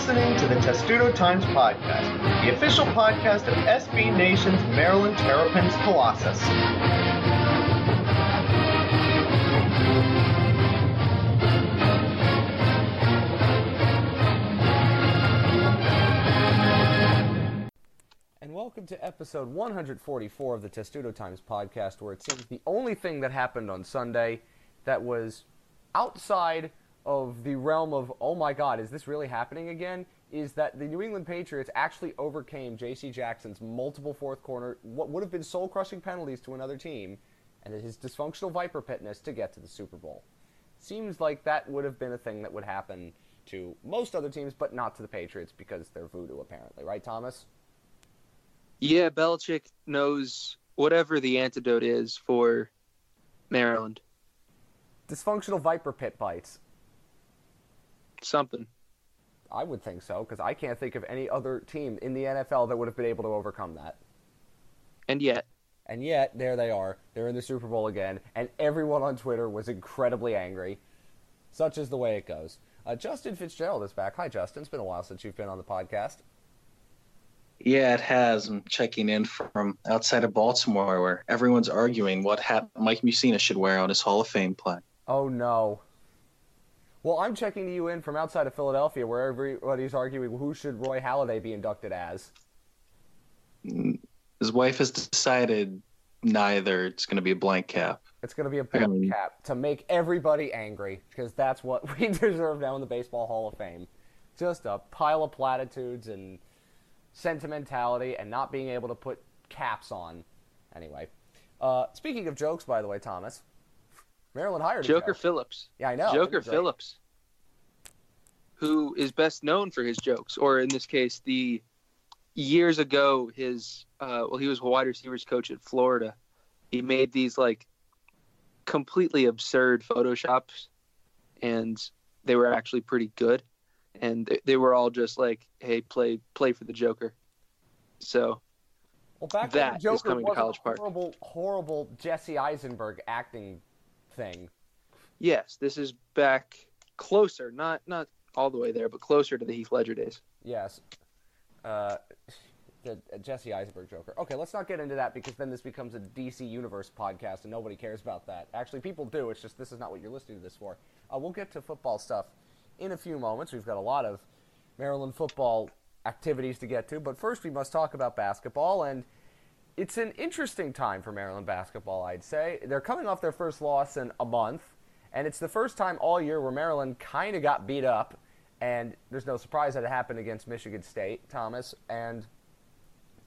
listening to the Testudo Times Podcast, the official podcast of SB Nation's Maryland Terrapins Colossus. And welcome to episode 144 of the Testudo Times podcast, where it seems the only thing that happened on Sunday that was outside of the realm of, oh my God, is this really happening again? Is that the New England Patriots actually overcame J.C. Jackson's multiple fourth corner, what would have been soul crushing penalties to another team, and his dysfunctional Viper pitness to get to the Super Bowl. Seems like that would have been a thing that would happen to most other teams, but not to the Patriots because they're voodoo, apparently. Right, Thomas? Yeah, Belichick knows whatever the antidote is for Maryland. Dysfunctional Viper pit bites. Something. I would think so, because I can't think of any other team in the NFL that would have been able to overcome that. And yet, And yet, there they are. They're in the Super Bowl again, and everyone on Twitter was incredibly angry. Such is the way it goes. Uh, Justin Fitzgerald is back. Hi, Justin. It's been a while since you've been on the podcast. Yeah, it has. I'm checking in from outside of Baltimore where everyone's arguing what hat Mike Mussina should wear on his Hall of Fame plaque. Oh, no. Well, I'm checking you in from outside of Philadelphia, where everybody's arguing who should Roy Halladay be inducted as. His wife has decided neither. It's going to be a blank cap. It's going to be a blank Um, cap to make everybody angry, because that's what we deserve now in the Baseball Hall of Fame. Just a pile of platitudes and sentimentality and not being able to put caps on. Anyway, uh, speaking of jokes, by the way, Thomas, Maryland hired Joker joke. Phillips. Yeah, I know. Joker Phillips, who is best known for his jokes, or in this case, the years ago, his uh, well, he was a wide receivers coach at Florida. He made these like completely absurd photoshops, and they were actually pretty good. And they, they were all just like, "Hey, play play for the Joker." So Well, back That when is the Joker coming to was College Park. horrible, horrible Jesse Eisenberg acting thing. yes, this is back closer, not not all the way there, but closer to the Heath Ledger days. Yes. Uh, the uh, Jesse Eisenberg Joker. Okay, let's not get into that because then this becomes a DC Universe podcast and nobody cares about that. Actually, people do. It's just this is not what you're listening to this for. Uh, we'll get to football stuff in a few moments. We've got a lot of Maryland football activities to get to, but first we must talk about basketball and. It's an interesting time for Maryland basketball, I'd say. They're coming off their first loss in a month, and it's the first time all year where Maryland kind of got beat up, and there's no surprise that it happened against Michigan State, Thomas. And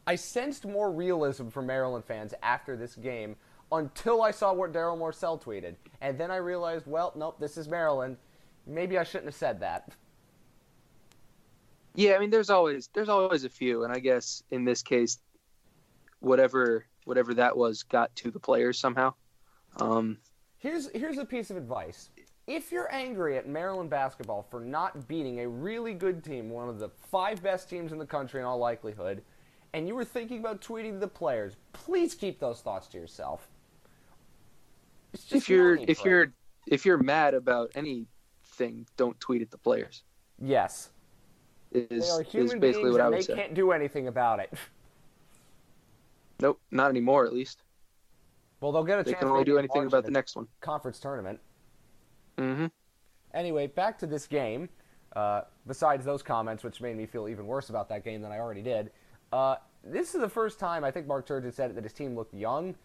I sensed more realism from Maryland fans after this game until I saw what Darryl Morsell tweeted, and then I realized, well, nope, this is Maryland. Maybe I shouldn't have said that. Yeah, I mean, there's always there's always a few, and I guess in this case, whatever whatever that was got to the players somehow. Um, Here's here's a piece of advice. If you're angry at Maryland basketball for not beating a really good team, one of the five best teams in the country in all likelihood, and you were thinking about tweeting the players, please keep those thoughts to yourself. If you're if it. you're if you're mad about anything, don't tweet at the players. yes, Is they are is human basically beings what I and they say. can't do anything about it. Nope, not anymore. At least Well, they'll get a they chance. can only do anything about the next one. conference tournament. hmm Anyway, back to this game. Uh, besides those comments, which made me feel even worse about that game than I already did, uh, this is the first time I think Mark Turgeon said it, that his team looked young.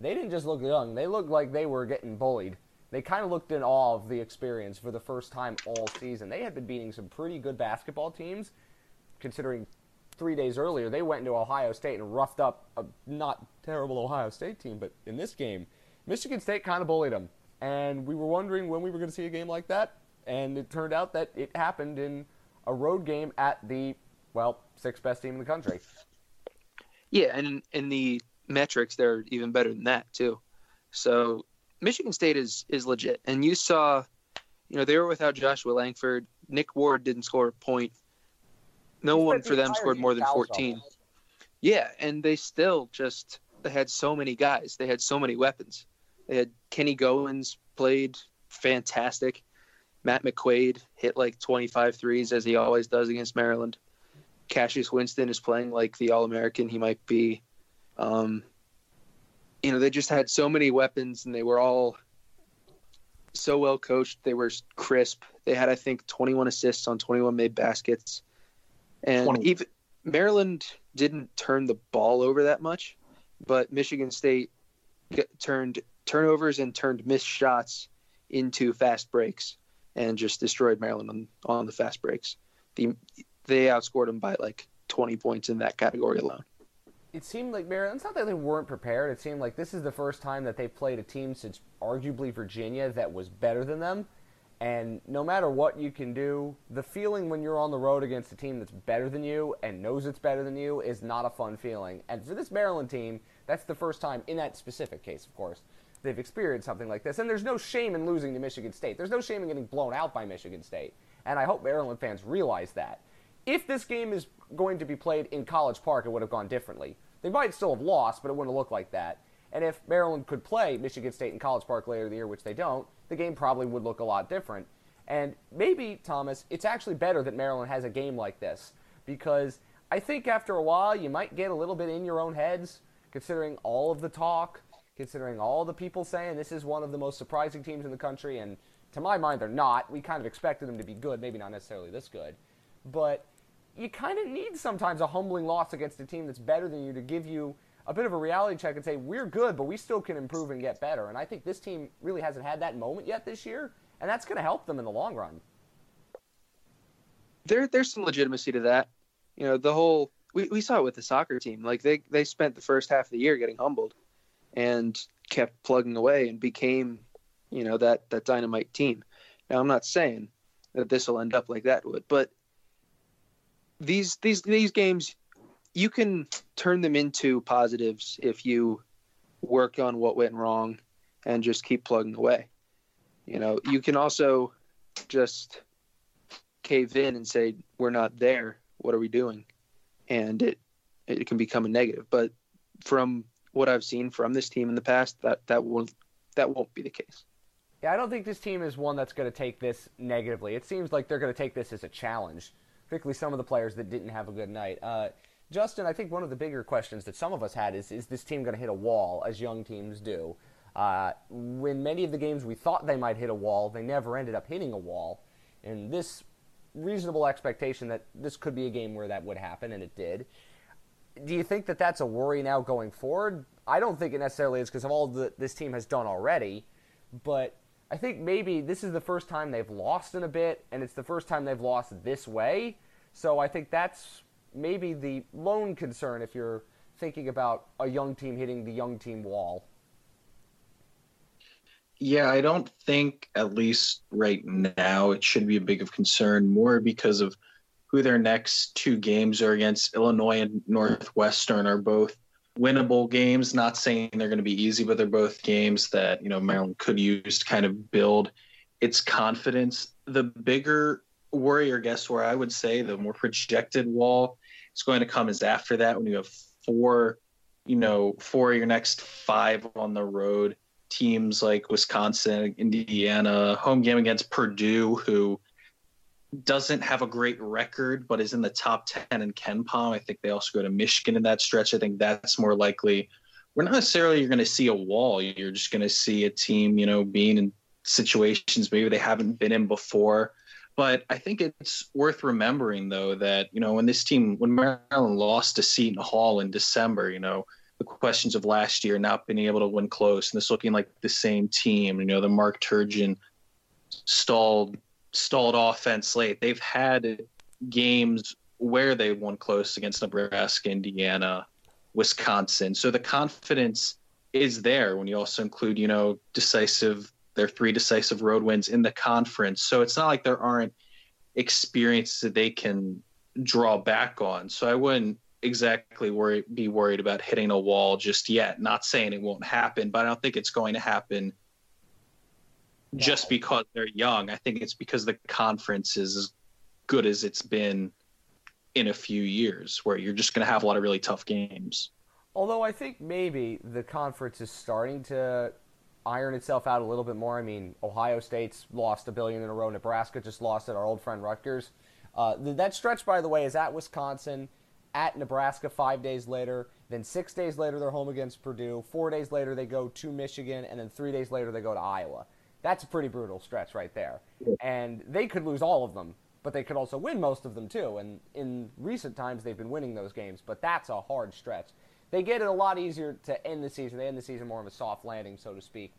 They didn't just look young; they looked like they were getting bullied. They kind of looked in awe of the experience for the first time all season. They had been beating some pretty good basketball teams, considering three days earlier they went into Ohio State and roughed up a not terrible Ohio State team. But in this game, Michigan State kind of bullied them, and we were wondering when we were going to see a game like that. And it turned out that it happened in a road game at the well sixth best team in the country. Yeah, and in the metrics, they're even better than that too. So Michigan State is is legit, and you saw, you know, they were without Joshua Langford. Nick Ward didn't score a point. No one for them scored more than 14. trouble. Yeah, and they still just they had so many guys. They had so many weapons. They had Kenny Goins played fantastic. Matt McQuaid hit like 25 threes as he always does against Maryland. Cassius Winston is playing like the All American he might be. Um, you know, they just had so many weapons and they were all so well coached. They were crisp. They had, I think, 21 assists on 21 made baskets. And 20. even Maryland didn't turn the ball over that much, but Michigan State turned turnovers and turned missed shots into fast breaks and just destroyed Maryland on, on the fast breaks. The, they outscored them by like 20 points in that category alone. It seemed like Maryland, it's not that they weren't prepared. It seemed like this is the first time that they played a team since arguably Virginia that was better than them. And no matter what you can do, the feeling when you're on the road against a team that's better than you and knows it's better than you is not a fun feeling. And for this Maryland team, that's the first time, in that specific case, of course, they've experienced something like this. And there's no shame in losing to Michigan State. There's no shame in getting blown out by Michigan State. And I hope Maryland fans realize that. If this game is going to be played in College Park, it would have gone differently. They might still have lost, but it wouldn't have looked like that. And if Maryland could play Michigan State in College Park later in the year, which they don't, the game probably would look a lot different. And maybe, Thomas, it's actually better that Maryland has a game like this because I think after a while you might get a little bit in your own heads, considering all of the talk, considering all the people saying this is one of the most surprising teams in the country. And to my mind, they're not. We kind of expected them to be good, maybe not necessarily this good. But you kind of need sometimes a humbling loss against a team that's better than you to give you a bit of a reality check and say we're good, but we still can improve and get better. And I think this team really hasn't had that moment yet this year, and that's going to help them in the long run. There, there's some legitimacy to that. You know, the whole we, we saw it with the soccer team. Like they they spent the first half of the year getting humbled, and kept plugging away and became, you know, that that dynamite team. Now I'm not saying that this will end up like that would, but these these these games you can turn them into positives if you work on what went wrong and just keep plugging away. You know, you can also just cave in and say we're not there. What are we doing? And it it can become a negative. But from what I've seen from this team in the past, that that won't that won't be the case. Yeah, I don't think this team is one that's going to take this negatively. It seems like they're going to take this as a challenge, particularly some of the players that didn't have a good night. Uh, Justin, I think one of the bigger questions that some of us had is is this team going to hit a wall, as young teams do? Uh, when many of the games we thought they might hit a wall, they never ended up hitting a wall. And this reasonable expectation that this could be a game where that would happen, and it did. Do you think that that's a worry now going forward? I don't think it necessarily is because of all that this team has done already, but I think maybe this is the first time they've lost in a bit, and it's the first time they've lost this way. So I think that's maybe the lone concern if you're thinking about a young team hitting the young team wall. Yeah, I don't think, at least right now, it should be a big of concern, more because of who their next two games are against. Illinois and Northwestern are both winnable games. Not saying they're going to be easy, but they're both games that, you know, Maryland could use to kind of build its confidence. The bigger worry, or guess where I would say the more projected wall is going to come is after that when you have four, you know, four of your next five on the road teams like Wisconsin, Indiana, home game against Purdue, who doesn't have a great record but is in the top 10 in KenPom. I think they also go to Michigan in that stretch. I think that's more likely. We're not necessarily you're going to see a wall. You're just going to see a team, you know, being in situations maybe they haven't been in before. But I think it's worth remembering, though, that, you know, when this team, when Maryland lost to Seton Hall in December, you know, the questions of last year not being able to win close and this looking like the same team, you know, the Mark Turgeon stalled stalled offense late. They've had games where they won close against Nebraska, Indiana, Wisconsin. So the confidence is there when you also include, you know, decisive their three decisive road wins in the conference. So it's not like there aren't experiences that they can draw back on. So I wouldn't exactly worry be worried about hitting a wall just yet. Not saying it won't happen, but I don't think it's going to happen just because they're young. I think it's because the conference is as good as it's been in a few years, where you're just going to have a lot of really tough games. Although I think maybe the conference is starting to iron itself out a little bit more. I mean, Ohio State's lost a billion in a row. Nebraska just lost at our old friend Rutgers. Uh, that stretch, by the way, is at Wisconsin, at Nebraska five days later. Then six days later, they're home against Purdue. Four days later, they go to Michigan. And then three days later, they go to Iowa. That's a pretty brutal stretch right there. And they could lose all of them, but they could also win most of them too. And in recent times, they've been winning those games, but that's a hard stretch. They get it a lot easier to end the season. They end the season more of a soft landing, so to speak.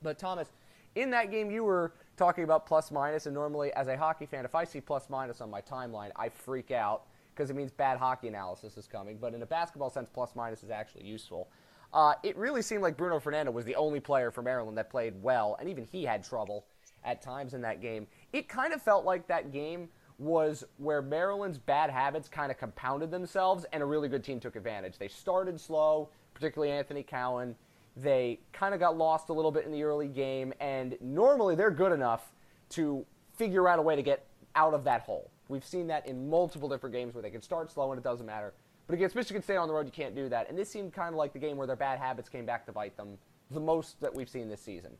But Thomas, in that game, you were talking about plus minus, and normally, as a hockey fan, if I see plus minus on my timeline, I freak out because it means bad hockey analysis is coming. But in a basketball sense, plus minus is actually useful. Uh, it really seemed like Bruno Fernando was the only player for Maryland that played well, and even he had trouble at times in that game. It kind of felt like that game was where Maryland's bad habits kind of compounded themselves, and a really good team took advantage. They started slow, particularly Anthony Cowan. They kind of got lost a little bit in the early game, and normally they're good enough to figure out a way to get out of that hole. We've seen that in multiple different games where they can start slow and it doesn't matter. But against Michigan State on the road, you can't do that. And this seemed kind of like the game where their bad habits came back to bite them the most that we've seen this season.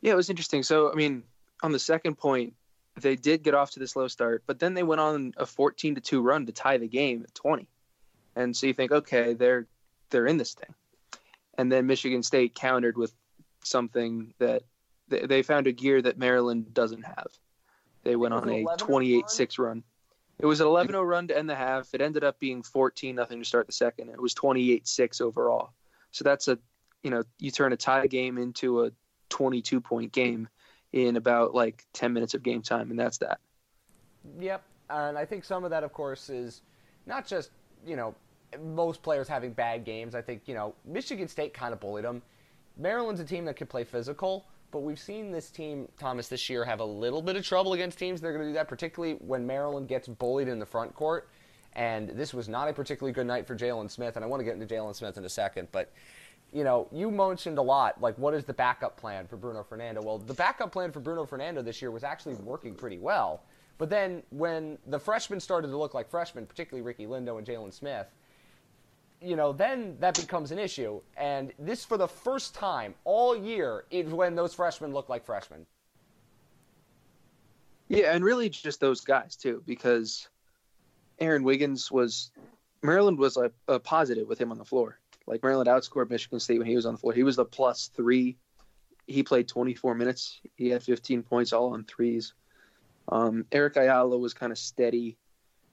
Yeah, it was interesting. So, I mean, on the second point, they did get off to the slow start, but then they went on a 14 to 2 run to tie the game at 20. And so you think, okay, they're they're in this thing. And then Michigan State countered with something that they, they found a gear that Maryland doesn't have. They went on a 28-6 run. It was an 11-0 run to end the half. It ended up being 14 nothing to start the second. It was 28-6 overall. So that's a, you know, you turn a tie game into a 22 point game in about like 10 minutes of game time, and that's that. Yep, and I think some of that, of course, is not just you know most players having bad games. I think you know Michigan State kind of bullied them. Maryland's a team that can play physical, but we've seen this team, Thomas, this year have a little bit of trouble against teams They're going to do that, particularly when Maryland gets bullied in the front court. And this was not a particularly good night for Jalen Smith, and I want to get into Jalen Smith in a second, but you know, you mentioned a lot, like what is the backup plan for Bruno Fernando? Well, the backup plan for Bruno Fernando this year was actually working pretty well. But then when the freshmen started to look like freshmen, particularly Ricky Lindo and Jalen Smith, you know, then that becomes an issue. And this, for the first time all year, is when those freshmen look like freshmen. Yeah, and really just those guys too, because Aaron Wiggins was Maryland was a, a positive with him on the floor. Like Maryland outscored Michigan State when he was on the floor. He was the plus three. He played 24 minutes. He had 15 points all on threes. Um, Eric Ayala was kind of steady,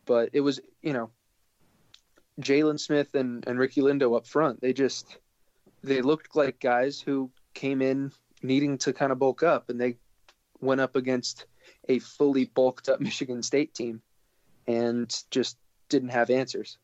but it was you know Jalen Smith and, and Ricky Lindo up front. They just they looked like guys who came in needing to kind of bulk up, and they went up against a fully bulked up Michigan State team and just didn't have answers.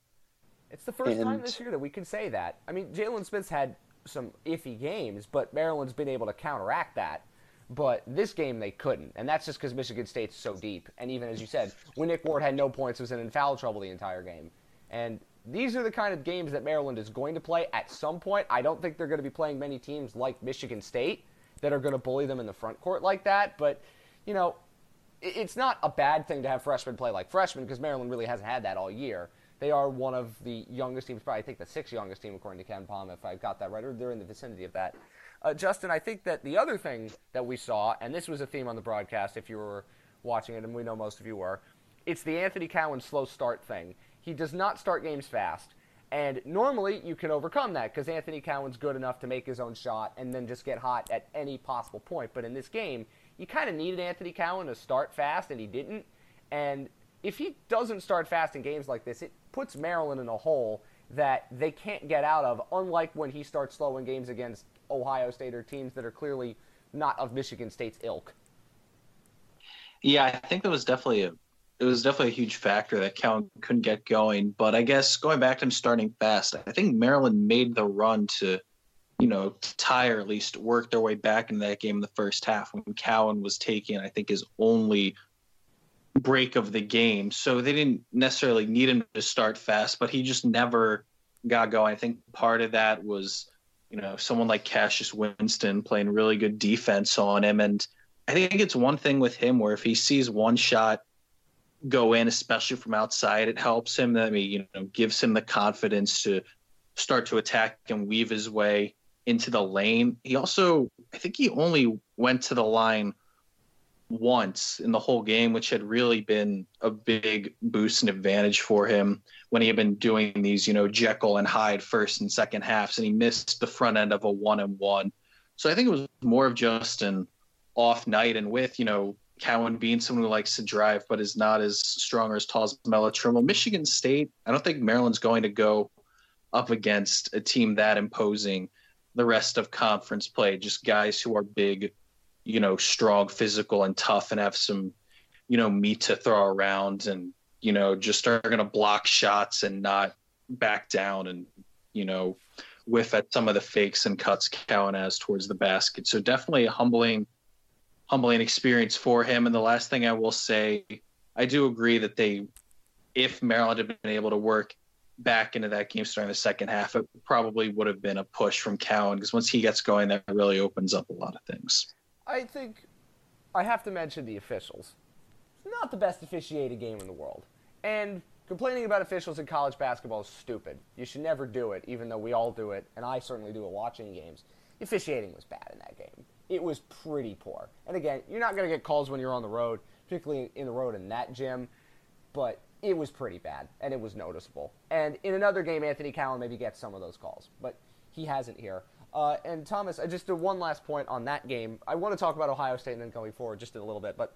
It's the first and, time this year that we can say that. I mean, Jalen Smith's had some iffy games, but Maryland's been able to counteract that. But this game they couldn't, and that's just because Michigan State's so deep. And even as you said, when Nick Ward had no points, was in foul trouble the entire game. And these are the kind of games that Maryland is going to play at some point. I don't think they're going to be playing many teams like Michigan State that are going to bully them in the front court like that. But you know, it's not a bad thing to have freshmen play like freshmen because Maryland really hasn't had that all year. They are one of the youngest teams, probably I think the sixth youngest team according to KenPom, if I've got that right, or they're in the vicinity of that. Uh, Justin, I think that the other thing that we saw, and this was a theme on the broadcast if you were watching it, and we know most of you were, it's the Anthony Cowan slow start thing. He does not start games fast. And normally you can overcome that because Anthony Cowan's good enough to make his own shot and then just get hot at any possible point. But in this game, you kind of needed Anthony Cowan to start fast, and he didn't. And if he doesn't start fast in games like this, it puts Maryland in a hole that they can't get out of, unlike when he starts slow in games against Ohio State or teams that are clearly not of Michigan State's ilk. Yeah, I think that was definitely a it was definitely a huge factor that Cowan couldn't get going. But I guess going back to him starting fast, I think Maryland made the run to, you know, tie or at least work their way back into that game in the first half when Cowan was taking, I think, his only break of the game. So they didn't necessarily need him to start fast, but he just never got going. I think part of that was, you know, someone like Cassius Winston playing really good defense on him. And I think it's one thing with him where if he sees one shot go in, especially from outside, it helps him. I mean, you know, gives him the confidence to start to attack and weave his way into the lane. He also, I think he only went to the line once in the whole game, which had really been a big boost and advantage for him when he had been doing these, you know, Jekyll and Hyde first and second halves, and he missed the front end of a one and one. So I think it was more of just an off night, and with you know Cowan being someone who likes to drive but is not as strong or as tall as Melo Trimble. Michigan State, I don't think Maryland's going to go up against a team that imposing the rest of conference play. Just guys who are big, you know, strong, physical, and tough, and have some, you know, meat to throw around, and you know, just are going to block shots and not back down, and you know, whiff at some of the fakes and cuts Cowan has towards the basket. So definitely a humbling, humbling experience for him. And the last thing I will say, I do agree that they, if Maryland had been able to work back into that game starting the second half, it probably would have been a push from Cowan because once he gets going, that really opens up a lot of things. I think I have to mention the officials. It's not the best officiated game in the world. And complaining about officials in college basketball is stupid. You should never do it, even though we all do it, and I certainly do it watching games. Officiating was bad in that game. It was pretty poor. And again, you're not going to get calls when you're on the road, particularly in the road in that gym, but it was pretty bad, and it was noticeable. And in another game, Anthony Cowan maybe gets some of those calls, but he hasn't here. Uh, and Thomas, I just did one last point on that game. I want to talk about Ohio State and then going forward just in a little bit, but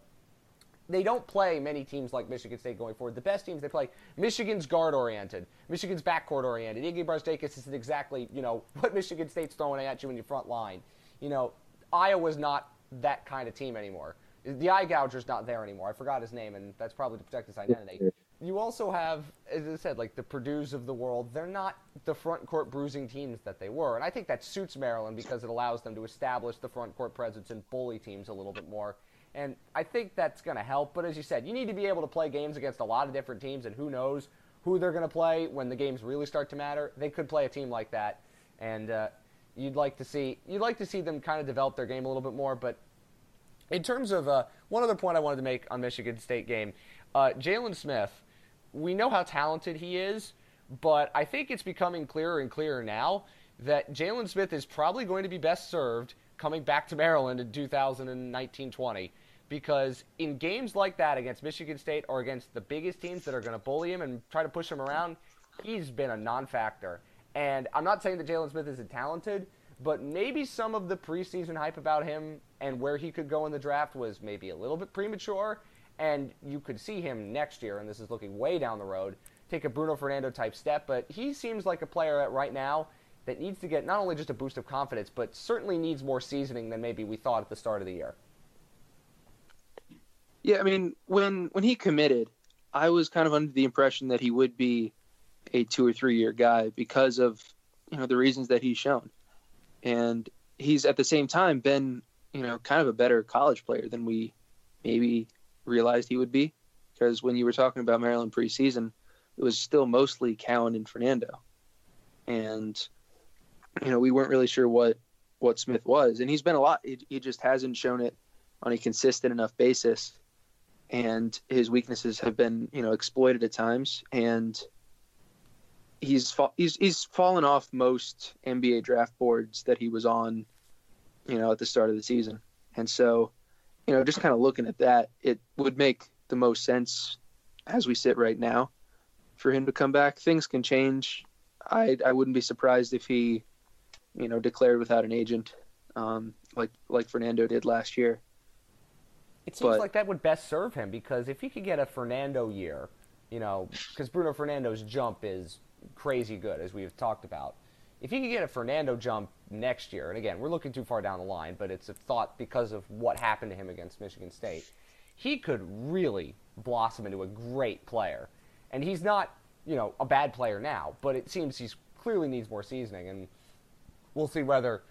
they don't play many teams like Michigan State going forward. The best teams they play, Michigan's guard oriented, Michigan's backcourt oriented. Iggy Brazdeikis is exactly you know what Michigan State's throwing at you in your front line. You know, Iowa's not that kind of team anymore. The eye gouger's not there anymore. I forgot his name, and that's probably to protect his identity you also have, as I said, like the Purdue's of the world. They're not the front court bruising teams that they were, and I think that suits Maryland because it allows them to establish the front court presence and bully teams a little bit more. And I think that's going to help. But as you said, you need to be able to play games against a lot of different teams, and who knows who they're going to play when the games really start to matter. They could play a team like that, and uh, you'd like to see you'd like to see them kind of develop their game a little bit more. But in terms of uh, one other point I wanted to make on Michigan State game, uh, Jalen Smith we know how talented he is, but I think it's becoming clearer and clearer now that Jalen Smith is probably going to be best served coming back to Maryland in 2019-20 because in games like that against Michigan State or against the biggest teams that are going to bully him and try to push him around, he's been a non-factor. And I'm not saying that Jalen Smith isn't talented, but maybe some of the preseason hype about him and where he could go in the draft was maybe a little bit premature and you could see him next year, and this is looking way down the road, take a Bruno Fernando type step. But he seems like a player at right now that needs to get not only just a boost of confidence, but certainly needs more seasoning than maybe we thought at the start of the year. Yeah, I mean, when when he committed, I was kind of under the impression that he would be a two or three year guy because of you know the reasons that he's shown, and he's at the same time been you know kind of a better college player than we maybe realized he would be. Because when you were talking about Maryland preseason, it was still mostly Cowan and Fernando, and you know we weren't really sure what what Smith was, and he's been a lot. He, he just hasn't shown it on a consistent enough basis, and his weaknesses have been you know exploited at times, and he's fa- he's he's fallen off most NBA draft boards that he was on, you know, at the start of the season, and so you know, just kind of looking at that, it would make the most sense as we sit right now for him to come back. Things can change. I I wouldn't be surprised if he, you know, declared without an agent, um, like like Fernando did last year. It seems but, like that would best serve him because if he could get a Fernando year, you know, because Bruno Fernando's jump is crazy good as we've talked about. If he could get a Fernando jump next year, and again, we're looking too far down the line, but it's a thought because of what happened to him against Michigan State, he could really blossom into a great player. And he's not, you know, a bad player now, but it seems he clearly needs more seasoning, and we'll see whether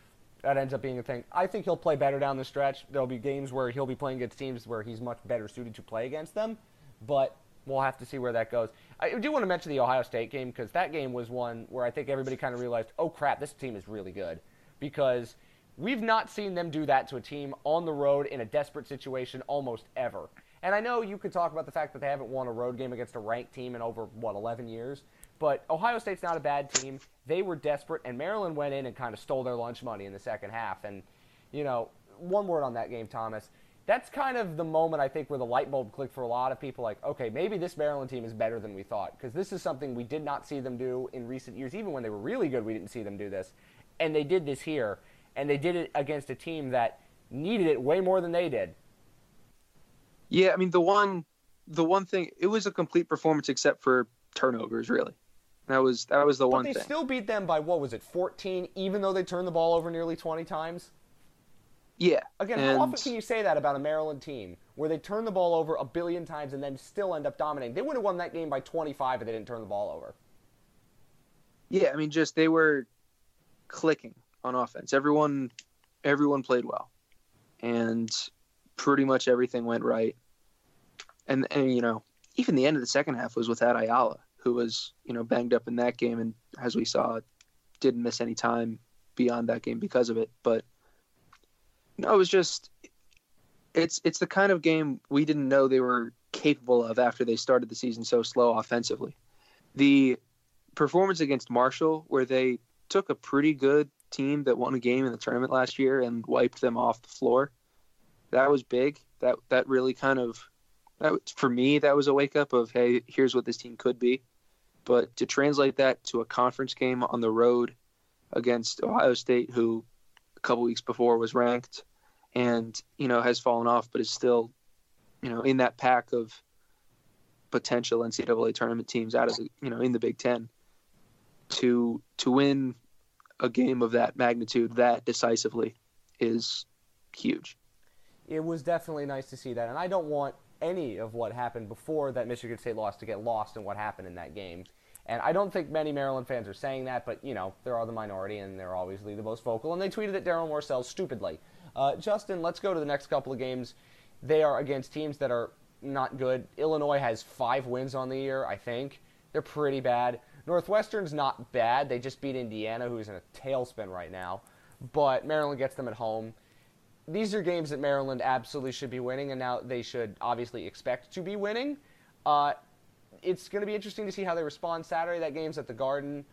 that ends up being a thing. I think he'll play better down the stretch. There'll be games where he'll be playing against teams where he's much better suited to play against them, but we'll have to see where that goes. I do want to mention the Ohio State game because that game was one where I think everybody kind of realized, oh crap, this team is really good because we've not seen them do that to a team on the road in a desperate situation almost ever. And I know you could talk about the fact that they haven't won a road game against a ranked team in over what 11 years, But Ohio State's not a bad team. They were desperate, and Maryland went in and kind of stole their lunch money in the second half. And, you know, one word on that game, Thomas. That's kind of the moment I think where the light bulb clicked for a lot of people. Like, okay, maybe this Maryland team is better than we thought because this is something we did not see them do in recent years. Even when they were really good, we didn't see them do this, and they did this here, and they did it against a team that needed it way more than they did. Yeah, I mean the one the one thing it was a complete performance except for turnovers, really. That was that was the but one they thing. still beat them by what was it, 14, even though they turned the ball over nearly 20 times. Yeah. Again, and how often can you say that about a Maryland team where they turn the ball over a billion times and then still end up dominating? They would have won that game by 25 if they didn't turn the ball over. Yeah, I mean just they were clicking on offense. Everyone everyone played well. And pretty much everything went right. And and you know, even the end of the second half was without Ayala, who was, you know, banged up in that game and as we saw didn't miss any time beyond that game because of it. But no, it was just it's it's the kind of game we didn't know they were capable of after they started the season so slow offensively. The performance against Marshall, where they took a pretty good team that won a game in the tournament last year and wiped them off the floor, that was big. That that really kind of that for me that was a wake up of hey, here's what this team could be. But to translate that to a conference game on the road against Ohio State, who couple weeks before was ranked and you know has fallen off, but is still you know in that pack of potential NCAA tournament teams out of the you know in the Big Ten to to win a game of that magnitude that decisively is huge. It was definitely nice to see that, and I don't want any of what happened before that Michigan State lost to get lost in what happened in that game. And I don't think many Maryland fans are saying that, but you know there are the minority, and they're obviously the most vocal. And they tweeted at Darryl Morsell stupidly. Uh, Justin, let's go to the next couple of games. They are against teams that are not good. Illinois has five wins on the year, I think. They're pretty bad. Northwestern's not bad. They just beat Indiana, who's in a tailspin right now. But Maryland gets them at home. These are games that Maryland absolutely should be winning, and now they should obviously expect to be winning. Uh, it's going to be interesting to see how they respond Saturday. That game's at the Garden.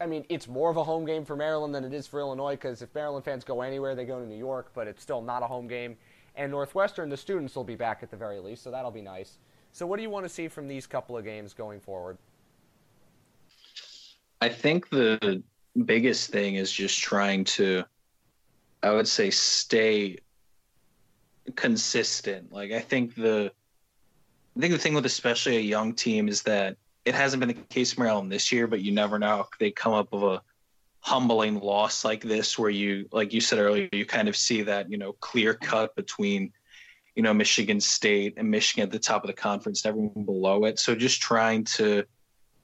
I mean, it's more of a home game for Maryland than it is for Illinois because if Maryland fans go anywhere, they go to New York, but it's still not a home game. And Northwestern, the students will be back at the very least, so that'll be nice. So, what do you want to see from these couple of games going forward? I think the biggest thing is just trying to, I would say, stay consistent. Like I think the, I think the thing with especially a young team is that it hasn't been the case for Maryland this year, but you never know. They come up with a humbling loss like this, where you, like you said earlier, you kind of see that you know clear cut between, you know, Michigan State and Michigan at the top of the conference, and everyone below it. So just trying to,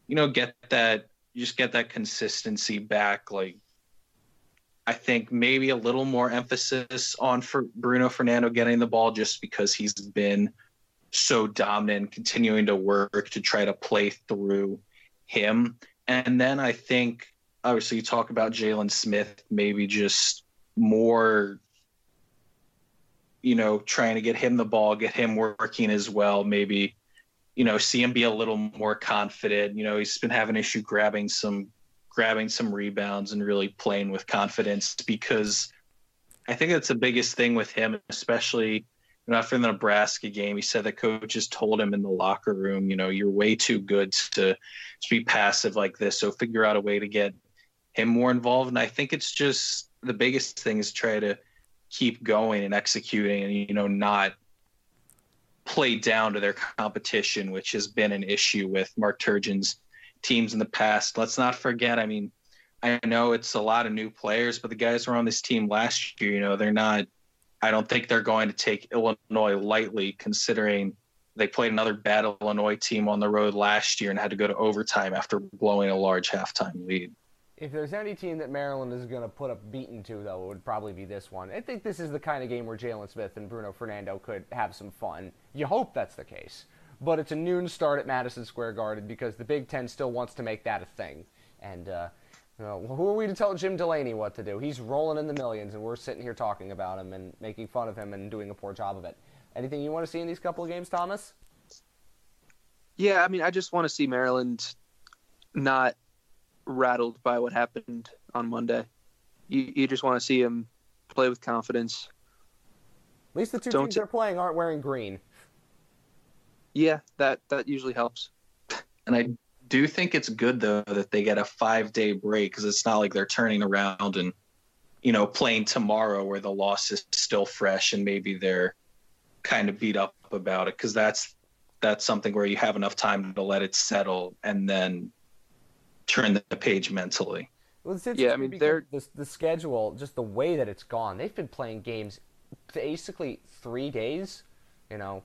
you know, get that just get that consistency back. Like, I think maybe a little more emphasis on for Bruno Fernando getting the ball just because he's been so dominant, continuing to work to try to play through him. And then I think, obviously, you talk about Jalen Smith, maybe just more, you know, trying to get him the ball, get him working as well, maybe you know, see him be a little more confident. You know, he's been having issue grabbing some grabbing some rebounds and really playing with confidence because I think that's the biggest thing with him, especially know, after the Nebraska game. He said the coaches told him in the locker room, you know, you're way too good to, to be passive like this. So figure out a way to get him more involved. And I think it's just the biggest thing is try to keep going and executing and you know not play down to their competition, which has been an issue with Mark Turgeon's teams in the past. Let's not forget, I mean, I know it's a lot of new players, but the guys who were on this team last year, you know, they're not, I don't think they're going to take Illinois lightly, considering they played another bad Illinois team on the road last year and had to go to overtime after blowing a large halftime lead. If there's any team that Maryland is going to put up beaten to, though, it would probably be this one. I think this is the kind of game where Jalen Smith and Bruno Fernando could have some fun. You hope that's the case. But it's a noon start at Madison Square Garden because the Big Ten still wants to make that a thing. And uh, you know, who are we to tell Jim Delaney what to do? He's rolling in the millions, and we're sitting here talking about him and making fun of him and doing a poor job of it. Anything you want to see in these couple of games, Thomas? Yeah, I mean, I just want to see Maryland not rattled by what happened on Monday. You you just want to see him play with confidence. At least the 2 Don't teams they're playing aren't wearing green. Yeah, that that usually helps. And I do think it's good though that they get a five day break because it's not like they're turning around and you know playing tomorrow where the loss is still fresh and maybe they're kind of beat up about it because that's that's something where you have enough time to let it settle and then turn the page mentally. Well, it's Yeah, I mean, they're- the the schedule, just the way that it's gone. They've been playing games basically three days. You know,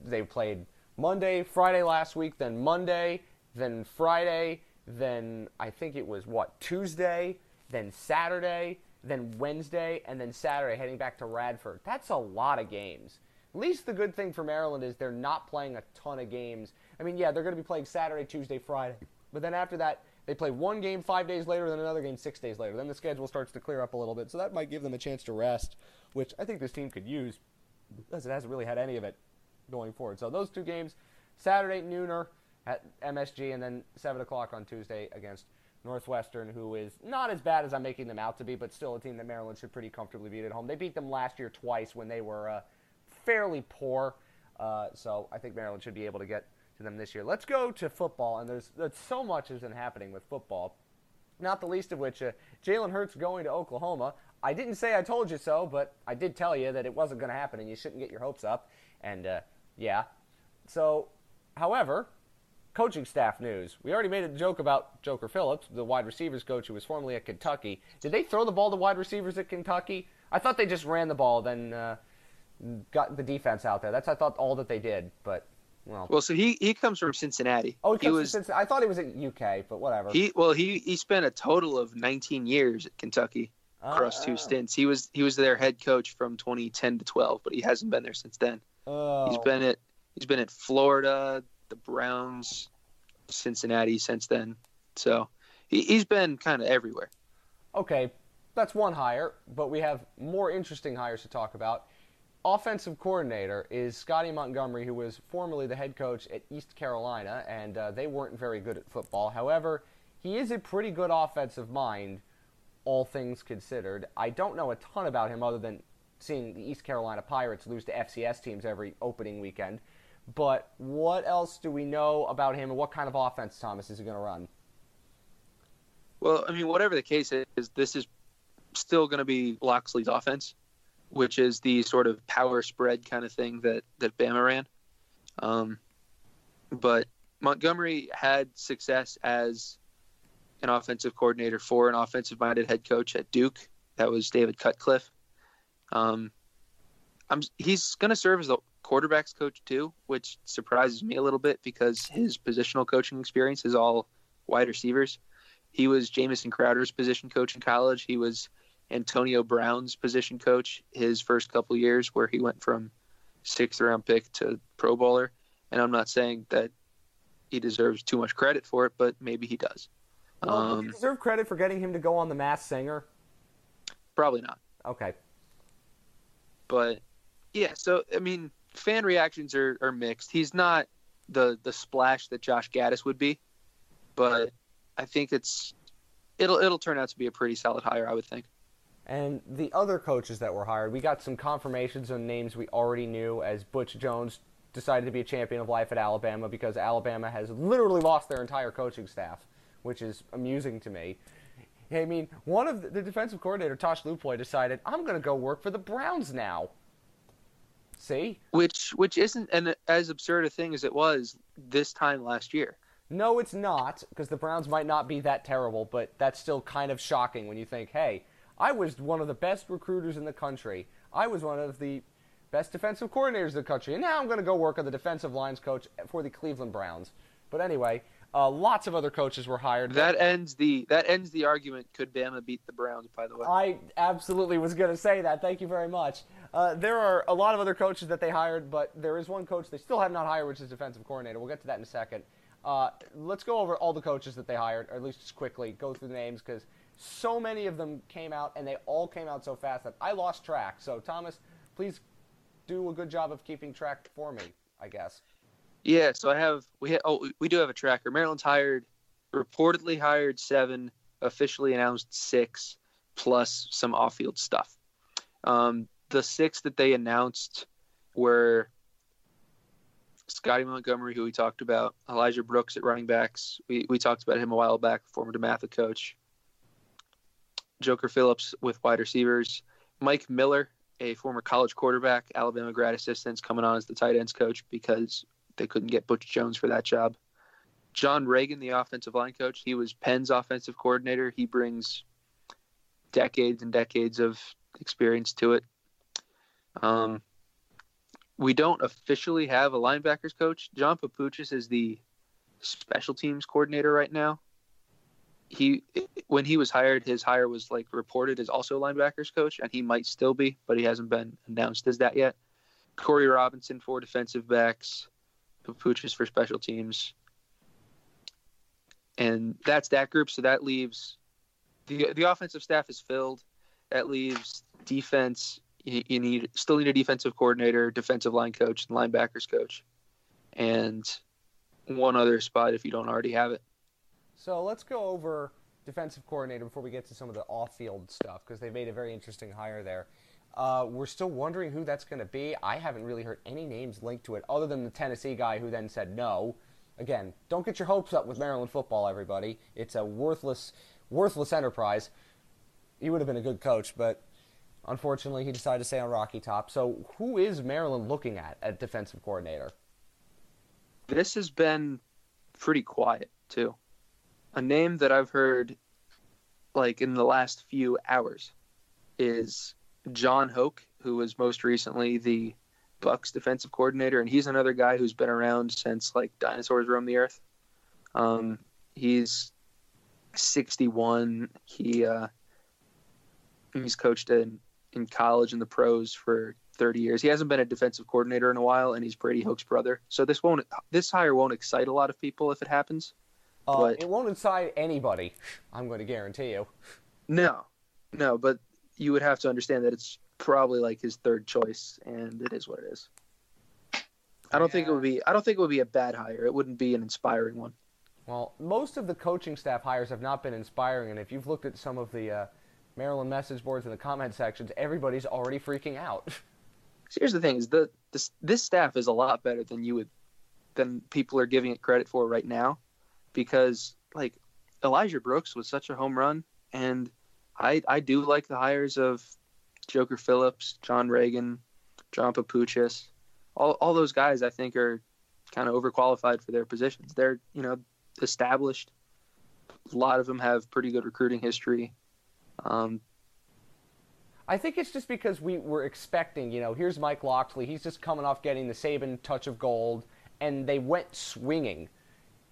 they played Monday, Friday last week, then Monday, then Friday, then I think it was what Tuesday, then Saturday, then Wednesday, and then Saturday, heading back to Radford. That's a lot of games. At least the good thing for Maryland is they're not playing a ton of games. I mean, yeah, they're going to be playing Saturday, Tuesday, Friday, but then after that, they play one game five days later, then another game six days later. Then the schedule starts to clear up a little bit, so that might give them a chance to rest, which I think this team could use, as it hasn't really had any of it going forward. So those two games, Saturday nooner at MSG, and then seven o'clock on Tuesday against Northwestern, who is not as bad as I'm making them out to be, but still a team that Maryland should pretty comfortably beat at home. They beat them last year twice when they were uh, fairly poor, uh, so I think Maryland should be able to get to them this year. Let's go to football, and there's, there's so much has been happening with football. Not the least of which, uh, Jalen Hurts going to Oklahoma. I didn't say I told you so, but I did tell you that it wasn't going to happen, and you shouldn't get your hopes up. And uh, yeah, so, however, coaching staff news. We already made a joke about Joker Phillips, the wide receivers coach who was formerly at Kentucky. Did they throw the ball to wide receivers at Kentucky? I thought they just ran the ball, then uh, got the defense out there. That's I thought all that they did, but well. Well, so he he comes from Cincinnati. oh, he he was was. I thought he was at UK, but whatever. he well he he spent a total of 19 years at Kentucky across Ah. two stints. He was he was their head coach from 2010 to 12, but he hasn't been there since then. Oh. He's been at he's been at Florida, the Browns, Cincinnati since then. So he, he's been kind of everywhere. Okay, that's one hire, but we have more interesting hires to talk about. Offensive coordinator is Scotty Montgomery, who was formerly the head coach at East Carolina, and uh, they weren't very good at football. However, he is a pretty good offensive mind, all things considered. I don't know a ton about him other than seeing the East Carolina Pirates lose to FCS teams every opening weekend. But what else do we know about him, and what kind of offense, Thomas, is going to run? Well, I mean, whatever the case is, this is still going to be Locksley's offense, which is the sort of power spread kind of thing that that Bama ran. Um, but Montgomery had success as an offensive coordinator for an offensive-minded head coach at Duke. That was David Cutcliffe. Um, I'm, he's going to serve as the quarterbacks coach too, which surprises me a little bit because his positional coaching experience is all wide receivers. He was Jamison Crowder's position coach in college. He was Antonio Brown's position coach his first couple years, where he went from sixth round pick to Pro Bowler. And I'm not saying that he deserves too much credit for it, but maybe he does. Well, do you Um, deserve credit for getting him to go on The Masked Singer. probably not. Okay. but yeah so i mean fan reactions are, are mixed he's not the the splash that josh gattis would be but i think it's it'll it'll turn out to be a pretty solid hire i would think And the other coaches that were hired, we got some confirmations on names we already knew as Butch Jones decided to be a champion of life at Alabama because Alabama has literally lost their entire coaching staff, which is amusing to me. I mean, one of the, the defensive coordinator, Tosh Lupoy, decided, I'm going to go work for the Browns now. See? which which isn't an as absurd a thing as it was this time last year No, it's not, because the Browns might not be that terrible, but that's still kind of shocking when you think, hey, I was one of the best recruiters in the country. I was one of the best defensive coordinators in the country, and now I'm going to go work on the defensive lines coach for the Cleveland Browns. But anyway, uh, lots of other coaches were hired. that ends the that ends the argument could bama beat the browns by the way I absolutely was going to say that. Thank you very much. Uh, there are a lot of other coaches that they hired, but there is one coach they still have not hired, which is defensive coordinator. We'll get to that in a second. Uh, let's go over all the coaches that they hired, or at least just quickly go through the names because so many of them came out, and they all came out so fast that I lost track. So, Thomas, please do a good job of keeping track for me, I guess. Yeah, so I have we ha- oh we do have a tracker. Maryland's hired reportedly hired seven, officially announced six, plus some off field stuff. Um, the six that they announced were Scotty Montgomery, who we talked about, Elijah Brooks at running backs. We, we talked about him a while back, former DeMatha coach. Joker Phillips with wide receivers. Mike Miller, a former college quarterback, Alabama grad assistant, coming on as the tight ends coach because they couldn't get Butch Jones for that job. John Reagan, the offensive line coach, he was Penn's offensive coordinator. He brings decades and decades of experience to it. Um, we don't officially have a linebackers coach. John Papuchis is the special teams coordinator right now. He when he was hired, his hire was like reported as also linebackers coach, and he might still be, but he hasn't been announced as that yet. Corey Robinson for defensive backs, Papuchis for special teams, and that's that group. So that leaves the the offensive staff is filled. That leaves defense. You, need still need a defensive coordinator, defensive line coach, and linebackers coach, and one other spot if you don't already have it. So let's go over defensive coordinator before we get to some of the off-field stuff because they made a very interesting hire there. Uh, we're still wondering who that's going to be. I haven't really heard any names linked to it other than the Tennessee guy who then said no. Again, don't get your hopes up with Maryland football, everybody. It's a worthless, worthless enterprise. He would have been a good coach, but unfortunately, he decided to stay on Rocky Top. So, who is Maryland looking at at defensive coordinator? This has been pretty quiet too. A name that I've heard, like in the last few hours, is John Hoke, who was most recently the Bucks defensive coordinator, and he's another guy who's been around since like dinosaurs roamed the earth. Um, he's 61. He uh, he's coached in in college and the pros for 30 years. He hasn't been a defensive coordinator in a while, and he's Brady Hoke's brother. So this won't this hire won't excite a lot of people if it happens. Uh, But- it won't excite anybody. I'm going to guarantee you. No, no, but you would have to understand that it's probably like his third choice, and it is what it is. I don't think it would be. I don't think it would be a bad hire. It wouldn't be an inspiring one. Well, most of the coaching staff hires have not been inspiring, and if you've looked at some of the uh, Maryland message boards in the comment sections, everybody's already freaking out. So here's the thing: is the this this staff is a lot better than you would than people are giving it credit for right now, because like Elijah Brooks was such a home run, and I I do like the hires of Joker Phillips, John Reagan, John Papuchis, all all those guys. I think are kind of overqualified for their positions. They're you know established. A lot of them have pretty good recruiting history. Um, I think it's just because we were expecting, you know, here's Mike Locksley. He's just coming off getting the Saban touch of gold, and they went swinging,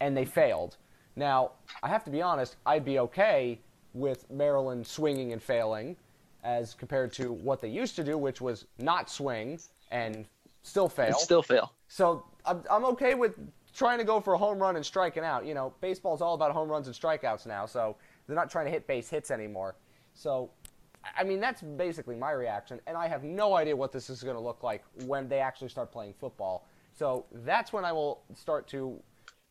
and they failed. Now, I have to be honest, I'd be okay with Maryland swinging and failing as compared to what they used to do, which was not swing and still fail. and still fail. So I'm, I'm okay with trying to go for a home run and striking out. You know, baseball's all about home runs and strikeouts now, so they're not trying to hit base hits anymore. So, I- mean, that's basically my reaction, and I have no idea what this is going to look like when they actually start playing football. So that's when I will start to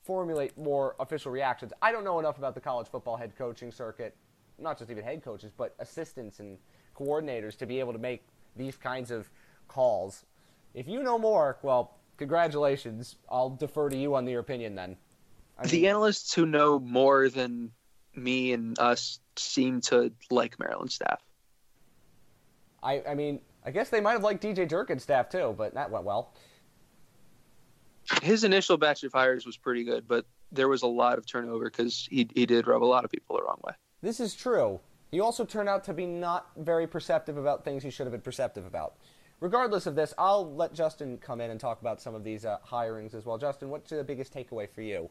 formulate more official reactions. I don't know enough about the college football head coaching circuit, not just even head coaches, but assistants and coordinators to be able to make these kinds of calls. If you know more, well, congratulations. I'll defer to you on your opinion then. I the analysts who know more than me and us seem to like Maryland staff. I, I mean, I guess they might have liked DJ Durkin's staff too, but that went well. His initial batch of hires was pretty good, but there was a lot of turnover because he he did rub a lot of people the wrong way. This is true. He also turned out to be not very perceptive about things he should have been perceptive about. Regardless of this, I'll let Justin come in and talk about some of these uh, hirings as well. Justin, what's the biggest takeaway for you?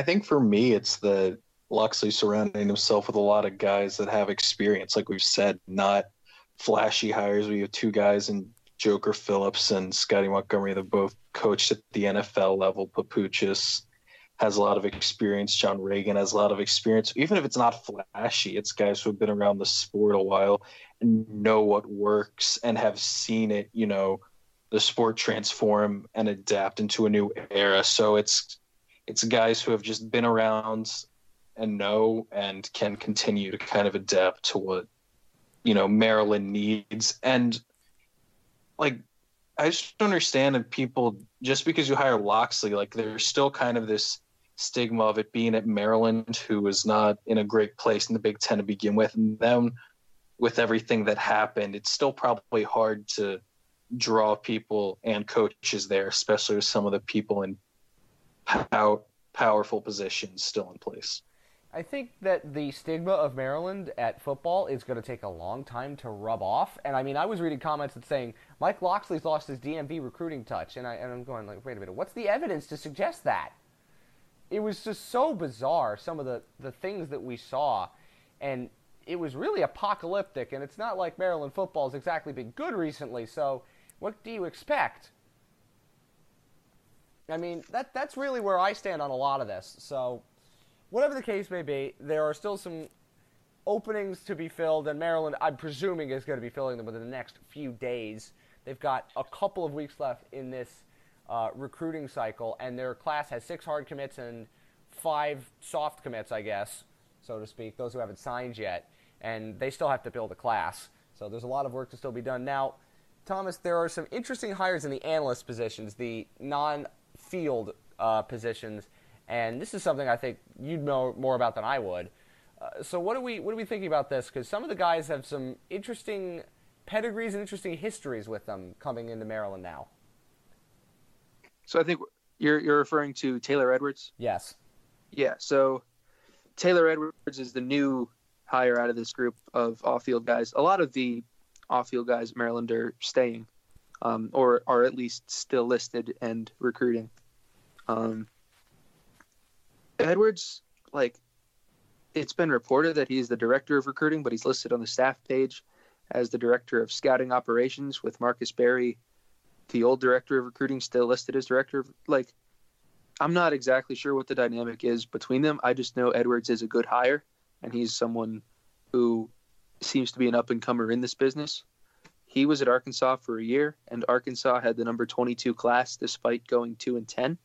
I think for me, it's the Locksley surrounding himself with a lot of guys that have experience, like we've said, not flashy hires. We have two guys in Joker Phillips and Scotty Montgomery that both coached at the NFL level. Papuchis has a lot of experience. John Reagan has a lot of experience. Even if it's not flashy, it's guys who have been around the sport a while and know what works and have seen it, you know, the sport transform and adapt into a new era. So it's It's guys who have just been around and know and can continue to kind of adapt to what you know Maryland needs. And like I just don't understand that people just because you hire Locksley like there's still kind of this stigma of it being at Maryland, who is not in a great place in the Big Ten to begin with, and then with everything that happened, it's still probably hard to draw people and coaches there, especially with some of the people in pow- powerful positions still in place. I think that the stigma of Maryland at football is going to take a long time to rub off. And I mean, I was reading comments that saying Mike Locksley's lost his DMV recruiting touch, and I and I'm going like, wait a minute, what's the evidence to suggest that? It was just so bizarre some of the the things that we saw, and it was really apocalyptic. And it's not like Maryland football has exactly been good recently. So what do you expect? I mean, that that's really where I stand on a lot of this. So whatever the case may be, there are still some openings to be filled, and Maryland, I'm presuming, is going to be filling them within the next few days. They've got a couple of weeks left in this uh, recruiting cycle, and their class has six hard commits and five soft commits, I guess, so to speak, those who haven't signed yet, and they still have to build a class. So there's a lot of work to still be done. Now, Thomas, there are some interesting hires in the analyst positions, the non field uh, positions and this is something I think you'd know more about than I would. Uh, so what are we what are we thinking about this? Because some of the guys have some interesting pedigrees and interesting histories with them coming into Maryland now. So I think you're you're referring to Taylor Edwards. Yes. Yeah. So Taylor Edwards is the new hire out of this group of off-field guys. A lot of the off-field guys at Maryland are staying, um, or are at least still listed and recruiting. Um, Edwards, like, it's been reported that he's the director of recruiting, but he's listed on the staff page as the director of scouting operations with Marcus Berry, the old director of recruiting, still listed as director of, like, I'm not exactly sure what the dynamic is between them. I just know Edwards is a good hire, and he's someone who seems to be an up and comer in this business. He was at Arkansas for a year, and Arkansas had the number 22 class despite going 2 and 10.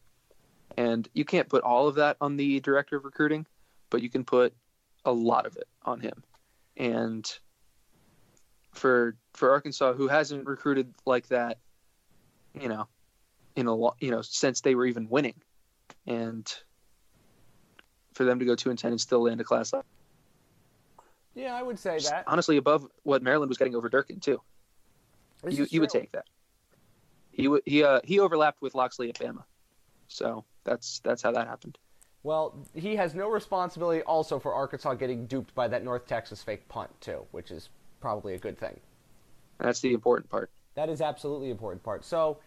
And you can't put all of that on the director of recruiting, but you can put a lot of it on him. And for for Arkansas, who hasn't recruited like that, you know, in a lot, you know, since they were even winning, and for them to go two and ten and still land a class like yeah, I would say that honestly above what Maryland was getting over Durkin too. This you you would take that. He would he uh he overlapped with Locksley at Bama, so that's that's how that happened. Well, he has no responsibility also for Arkansas getting duped by that North Texas fake punt too, which is probably a good thing. That's the important part. That is absolutely important part. So,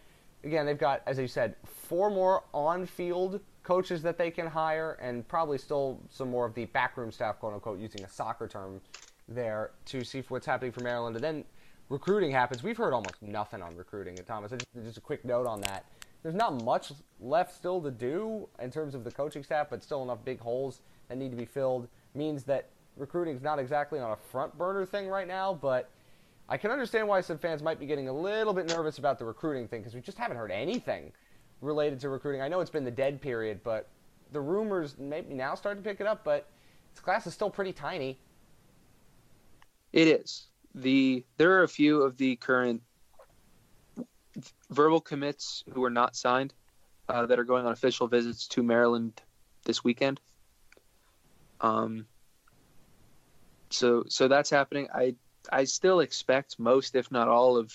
again, they've got, as you said, four more on-field coaches that they can hire, and probably still some more of the backroom staff, quote unquote, using a soccer term there to see what's happening for Maryland. And then recruiting happens. We've heard almost nothing on recruiting. And Thomas, just, just a quick note on that. There's not much left still to do in terms of the coaching staff, but still enough big holes that need to be filled. Means that recruiting is not exactly on a front burner thing right now, but I can understand why some fans might be getting a little bit nervous about the recruiting thing because we just haven't heard anything related to recruiting. I know it's been the dead period, but the rumors maybe now start to pick it up, but this class is still pretty tiny. It is the there are a few of the current verbal commits who are not signed uh, that are going on official visits to Maryland this weekend. Um, so so that's happening. I I still expect most, if not all, of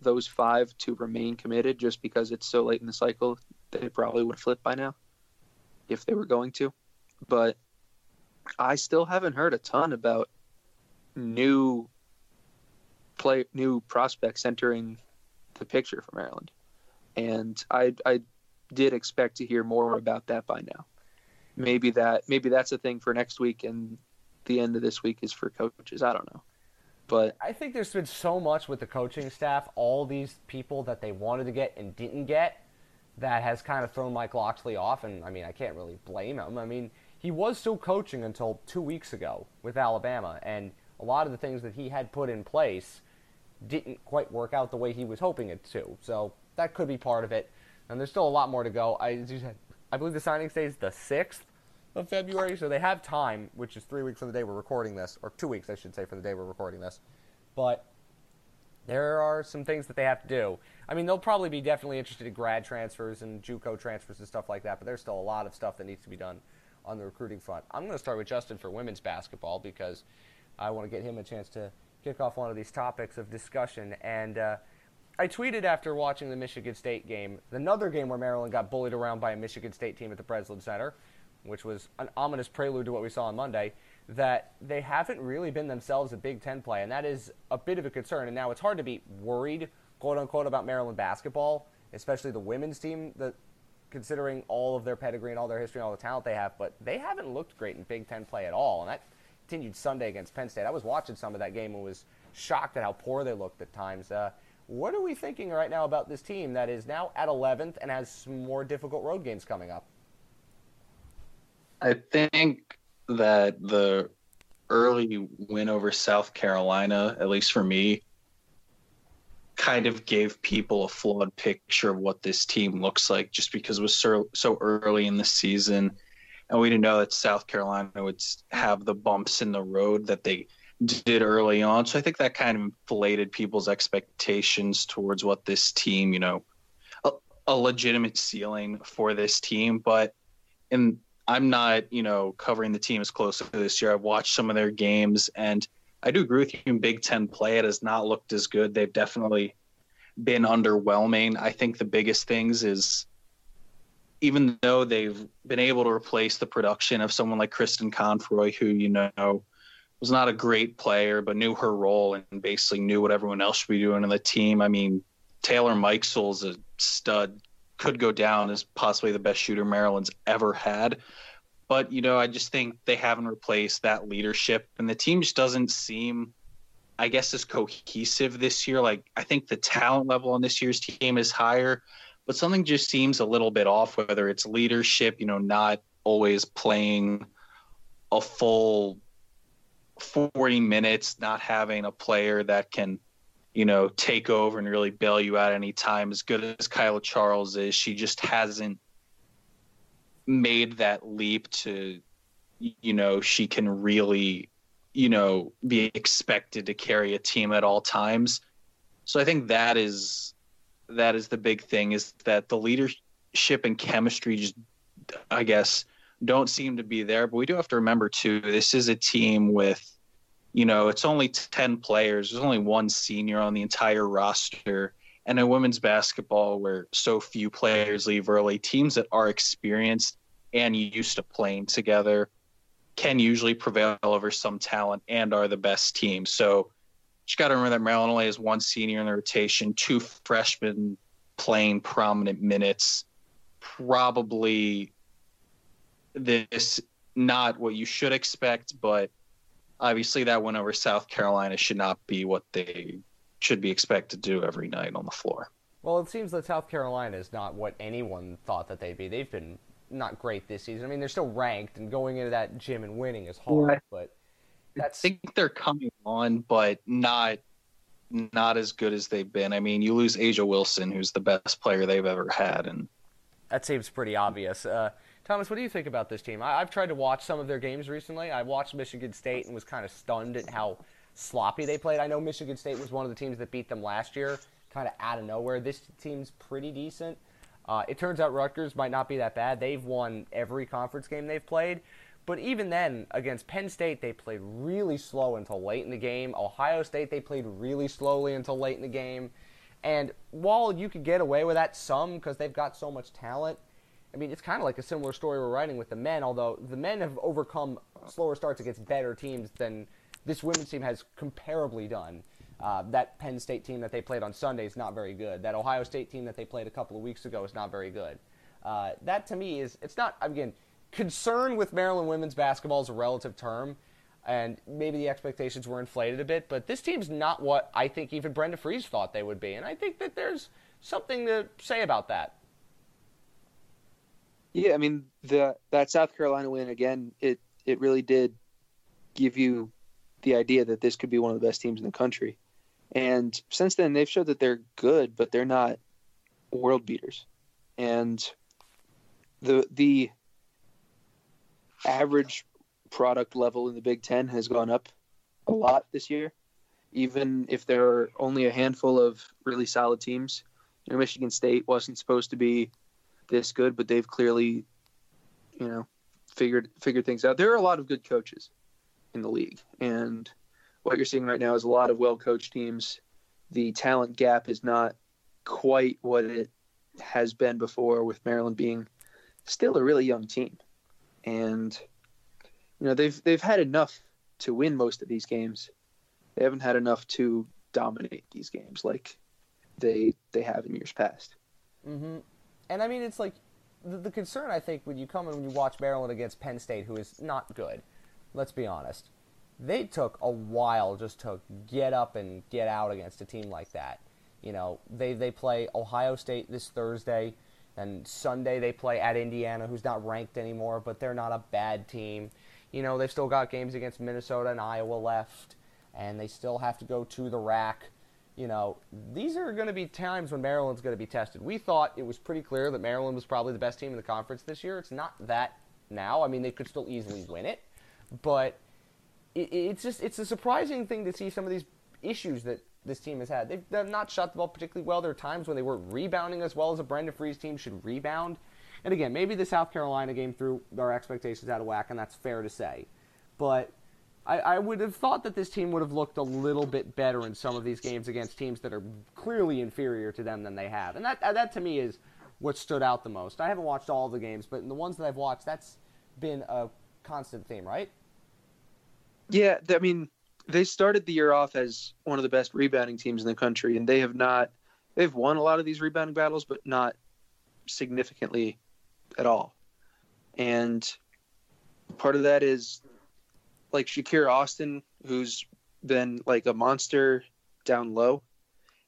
those five to remain committed, just because it's so late in the cycle. They probably would flip by now if they were going to, but I still haven't heard a ton about new play new prospects entering the picture for Maryland, and I I did expect to hear more about that by now. Maybe that maybe that's a thing for next week, and the end of this week is for coaches. I don't know, but I think there's been so much with the coaching staff, all these people that they wanted to get and didn't get, that has kind of thrown Mike Locksley off. And I mean, I can't really blame him. I mean, he was still coaching until two weeks ago with Alabama, and a lot of the things that he had put in place didn't quite work out the way he was hoping it to. So that could be part of it. And there's still a lot more to go. I, I believe the signing day is the sixth of February, so they have time, which is three weeks from the day we're recording this, or two weeks, I should say, from the day we're recording this. But there are some things that they have to do. I mean, they'll probably be definitely interested in grad transfers and JUCO transfers and stuff like that, but there's still a lot of stuff that needs to be done on the recruiting front. I'm going to start with Justin for women's basketball because I want to get him a chance to kick off one of these topics of discussion. And uh, I tweeted after watching the Michigan State game, another game where Maryland got bullied around by a Michigan State team at the Breslin Center, which was an ominous prelude to what we saw on Monday that they haven't really been themselves a Big Ten play, and that is a bit of a concern. And now it's hard to be worried, quote unquote, about Maryland basketball, especially the women's team, that considering all of their pedigree and all their history and all the talent they have. But they haven't looked great in Big Ten play at all, and that continued Sunday against Penn State. I was watching some of that game and was shocked at how poor they looked at times. Uh, what are we thinking right now about this team that is now at 11th and has some more difficult road games coming up? I think that the early win over South Carolina, at least for me, kind of gave people a flawed picture of what this team looks like just because it was so, so early in the season. And we didn't know that South Carolina would have the bumps in the road that they did early on. So I think that kind of inflated people's expectations towards what this team, you know, a, a legitimate ceiling for this team. But in I'm not, you know, covering the team as closely this year. I've watched some of their games, and I do agree with you. In Big Ten play, it has not looked as good. They've definitely been underwhelming. I think the biggest things is even though they've been able to replace the production of someone like Kristen Confroy, who you know was not a great player but knew her role and basically knew what everyone else should be doing in the team. I mean, Taylor Mikesell's a stud could go down as possibly the best shooter Maryland's ever had. But, you know, I just think they haven't replaced that leadership and the team just doesn't seem, I guess, as cohesive this year. Like, I think the talent level on this year's team is higher, but something just seems a little bit off, whether it's leadership, you know, not always playing a full 40 minutes, not having a player that can you know, take over and really bail you out any time. As good as Kaila Charles is, she just hasn't made that leap to, you know, she can really, you know, be expected to carry a team at all times. So I think that is that is the big thing is that the leadership and chemistry just, I guess, don't seem to be there. But we do have to remember too, this is a team with you know, it's only 10 players. There's only one senior on the entire roster. And in women's basketball, where so few players leave early, teams that are experienced and used to playing together can usually prevail over some talent and are the best team. So you got to remember that Maryland only has one senior in the rotation, two freshmen playing prominent minutes. Probably this not what you should expect, but obviously that win over South Carolina should not be what they should be expected to do every night on the floor. Well, it seems that South Carolina is not what anyone thought that they'd be. They've been not great this season. I mean, they're still ranked, and going into that gym and winning is hard. Yeah. But that's... I think they're coming on, but not not as good as they've been. I mean, you lose A'ja Wilson, who's the best player they've ever had, and that seems pretty obvious. Uh, Thomas, what do you think about this team? I, have tried to watch some of their games recently. I watched Michigan State and was kind of stunned at how sloppy they played. I know Michigan State was one of the teams that beat them last year, kind of out of nowhere. This team's pretty decent. Uh, it turns out Rutgers might not be that bad. They've won every conference game they've played. But even then, against Penn State, they played really slow until late in the game. Ohio State, they played really slowly until late in the game. And while you could get away with that some because they've got so much talent, I mean, it's kind of like a similar story we're writing with the men, although the men have overcome slower starts against better teams than this women's team has comparably done. Uh, that Penn State team that they played on Sunday is not very good. That Ohio State team that they played a couple of weeks ago is not very good. Uh, that to me is, it's not, again, concern with Maryland women's basketball is a relative term, and maybe the expectations were inflated a bit, but this team's not what I think even Brenda Frese thought they would be. And I think that there's something to say about that. Yeah, I mean the that South Carolina win again, it it really did give you the idea that this could be one of the best teams in the country. And since then they've showed that they're good, but they're not world beaters. And the the average product level in the Big Ten has gone up a oh. lot this year. Even if there are only a handful of really solid teams, you know, Michigan State wasn't supposed to be this good, but they've clearly, you know, figured figured things out. There are a lot of good coaches in the league, and what you're seeing right now is a lot of well coached teams. The talent gap is not quite what it has been before, with Maryland being still a really young team, and you know they've they've had enough to win most of these games. They haven't had enough to dominate these games like they they have in years past. Mm-hmm. And I mean, it's like the, the concern I think when you come and when you watch Maryland against Penn State, who is not good. Let's be honest. They took a while just to get up and get out against a team like that. You know, they they play Ohio State this Thursday, and Sunday they play at Indiana, who's not ranked anymore, but they're not a bad team. You know, they've still got games against Minnesota and Iowa left, and they still have to go to the rack. You know, these are going to be times when Maryland's going to be tested. We thought it was pretty clear that Maryland was probably the best team in the conference this year. It's not that now. I mean, they could still easily win it, but it, it's just it's a surprising thing to see some of these issues that this team has had. They've, not shot the ball particularly well. There are times when they were rebounding as well as a Brenda Frese team should rebound. And again, maybe the South Carolina game threw our expectations out of whack, and that's fair to say. But I, I, would have thought that this team would have looked a little bit better in some of these games against teams that are clearly inferior to them than they have. And that, uh, that to me is what stood out the most. I haven't watched all the games, but in the ones that I've watched, that's been a constant theme, right? Yeah, I mean, they started the year off as one of the best rebounding teams in the country, and they have not. They've won a lot of these rebounding battles, but not significantly at all. And part of that is like Shakira Austin, who's been like a monster down low,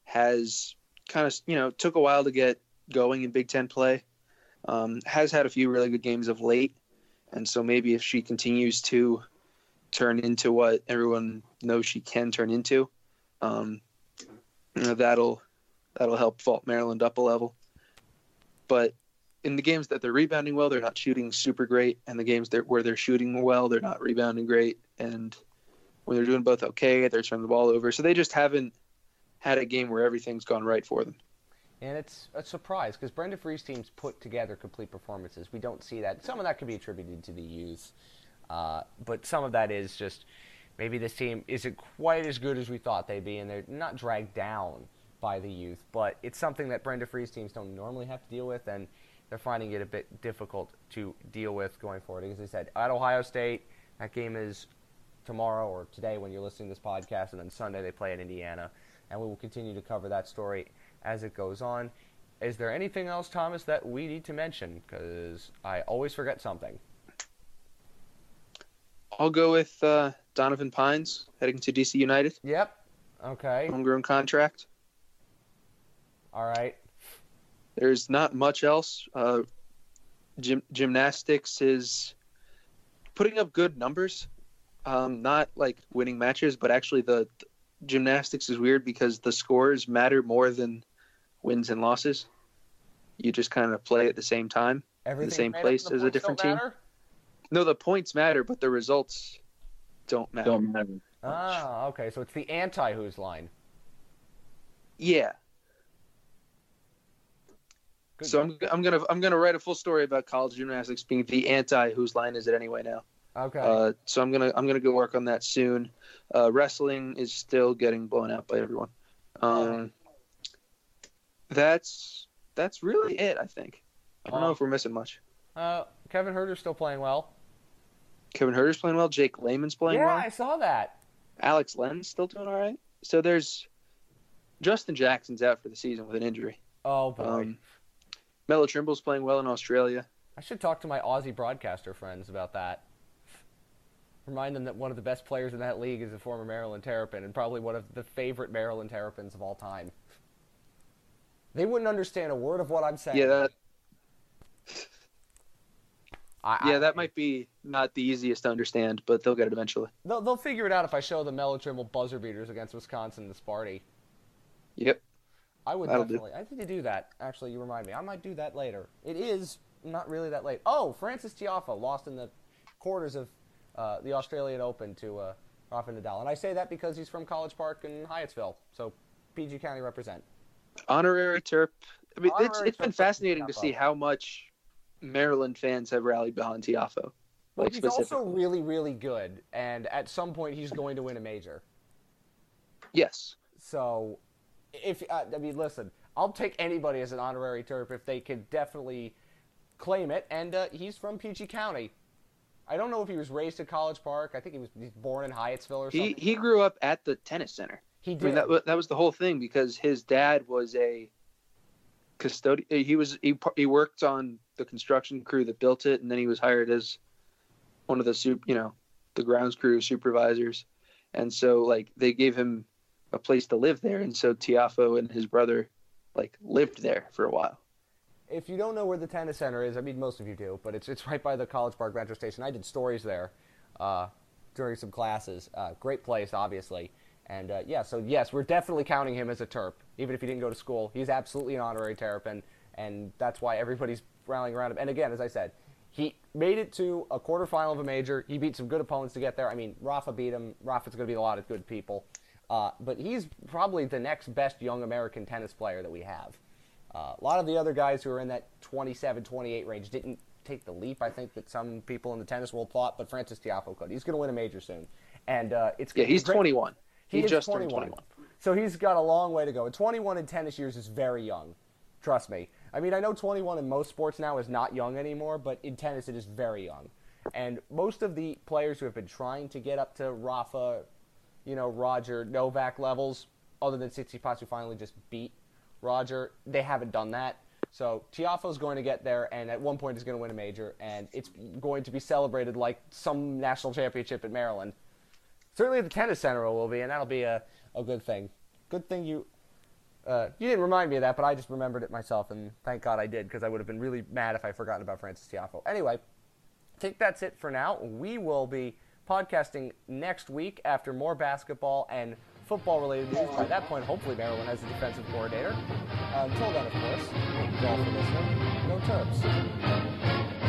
has kind of you know took a while to get going in Big Ten play. Um, has had a few really good games of late, and so maybe if she continues to turn into what everyone knows she can turn into, um, you know, that'll that'll help vault Maryland up a level. But in the games that they're rebounding well, they're not shooting super great, and the games that where they're shooting well, they're not rebounding great. And when they're doing both okay, they're turning the ball over. So they just haven't had a game where everything's gone right for them. And it's a surprise because Brenda Frese's teams put together complete performances. We don't see that. Some of that could be attributed to the youth, uh, but some of that is just maybe this team isn't quite as good as we thought they'd be, and they're not dragged down by the youth. But it's something that Brenda Frese's teams don't normally have to deal with, and they're finding it a bit difficult to deal with going forward. As I said, at Ohio State, that game is tomorrow or today when you're listening to this podcast, and then Sunday they play at Indiana, and we will continue to cover that story as it goes on. Is there anything else, Thomas, that we need to mention? Because I always forget something. I'll go with uh, Donovan Pines heading to DC United. Yep. Okay. Homegrown contract. All right. There's not much else. Uh, gym, gymnastics is putting up good numbers. Um, not like winning matches, but actually the, the gymnastics is weird because the scores matter more than wins and losses. You just kind of play at the same time, in the same place the as a different team. Matter? No, the points matter, but the results don't matter. Don't matter. Ah, okay. So it's the anti who's line. Yeah. Good So I'm, I'm gonna I'm gonna write a full story about college gymnastics being the anti whose line is it anyway now. Okay. Uh, so I'm gonna I'm gonna go work on that soon. Uh, wrestling is still getting blown out by everyone. Um, that's that's really it. I think. I don't know if we're missing much. uh, Kevin Huerter's still playing well. Kevin Huerter's playing well. Jake Layman's playing yeah, well. Yeah, I saw that. Alex Len's still doing all right. So there's Justin Jackson's out for the season with an injury. Oh boy. Um, Melo Trimble's playing well in Australia. I should talk to my Aussie broadcaster friends about that. Remind them that one of the best players in that league is a former Maryland Terrapin and probably one of the favorite Maryland Terrapins of all time. They wouldn't understand a word of what I'm saying. Yeah, that I, yeah I- that might be not the easiest to understand, but they'll get it eventually. They'll, they'll figure it out if I show them Melo Trimble buzzer beaters against Wisconsin and Sparty. Yep. I would That'll do. definitely. I need to do that. Actually, you remind me. I might do that later. It is not really that late. Oh, Frances Tiafoe lost in the quarters of uh, the Australian Open to uh, Rafa Nadal, and I say that because he's from College Park in Hyattsville, so PG County represent. Honorary Terp. I mean, it's it's been fascinating to see how much Maryland fans have rallied behind Tiafoe. Well, Like he's also really, really good, and at some point he's going to win a major. Yes. So, if uh, I mean, listen, I'll take anybody as an honorary Terp if they can definitely claim it. And uh, he's from PG County. I don't know if he was raised at College Park. I think he was born in Hyattsville or He something. he grew up at the tennis center. He I did. mean, that that was the whole thing because his dad was a custodian. He was he he worked on the construction crew that built it, and then he was hired as one of the soup, you know, the grounds crew supervisors. And so like they gave him a place to live there, and so Tiafoe and his brother like lived there for a while. if you don't know where the tennis center is, I mean most of you do, but it's it's right by the College Park Metro Station. I did stories there uh, during some classes. Uh, great place, obviously, and uh, yeah. So yes, we're definitely counting him as a Terp, even if he didn't go to school. He's absolutely an honorary Terrapin, and that's why everybody's rallying around him. And again, as I said, he made it to a quarterfinal of a major. He beat some good opponents to get there. I mean, Rafa beat him. Rafa's going to beat a lot of good people, uh, but he's probably the next best young American tennis player that we have. Uh, a lot of the other guys who are in that 27, 28 range didn't take the leap. I think that some people in the tennis world thought, but Frances Tiafoe could. He's going to win a major soon, and uh, it's Yeah, he's great- 21. He, is just turned 21. So he's got a long way to go. And 21 in tennis years is very young. Trust me. I mean, I know 21 in most sports now is not young anymore, but in tennis it is very young. And most of the players who have been trying to get up to Rafa, you know, Roger, Novak levels, other than Tsitsipas who finally just beat Roger, they haven't done that. So Tiafoe's going to get there, and at one point he's going to win a major, and it's going to be celebrated like some national championship at Maryland. Certainly the tennis center will be, and that'll be a, a good thing. Good thing you uh, you didn't remind me of that, but I just remembered it myself, and thank God I did because I would have been really mad if I forgotten about Frances Tiafoe. Anyway, I think that's it for now. We will be podcasting next week after more basketball and football related news. By that point, hopefully Maryland has a defensive coordinator. Uh, until then, of course. Go Terps.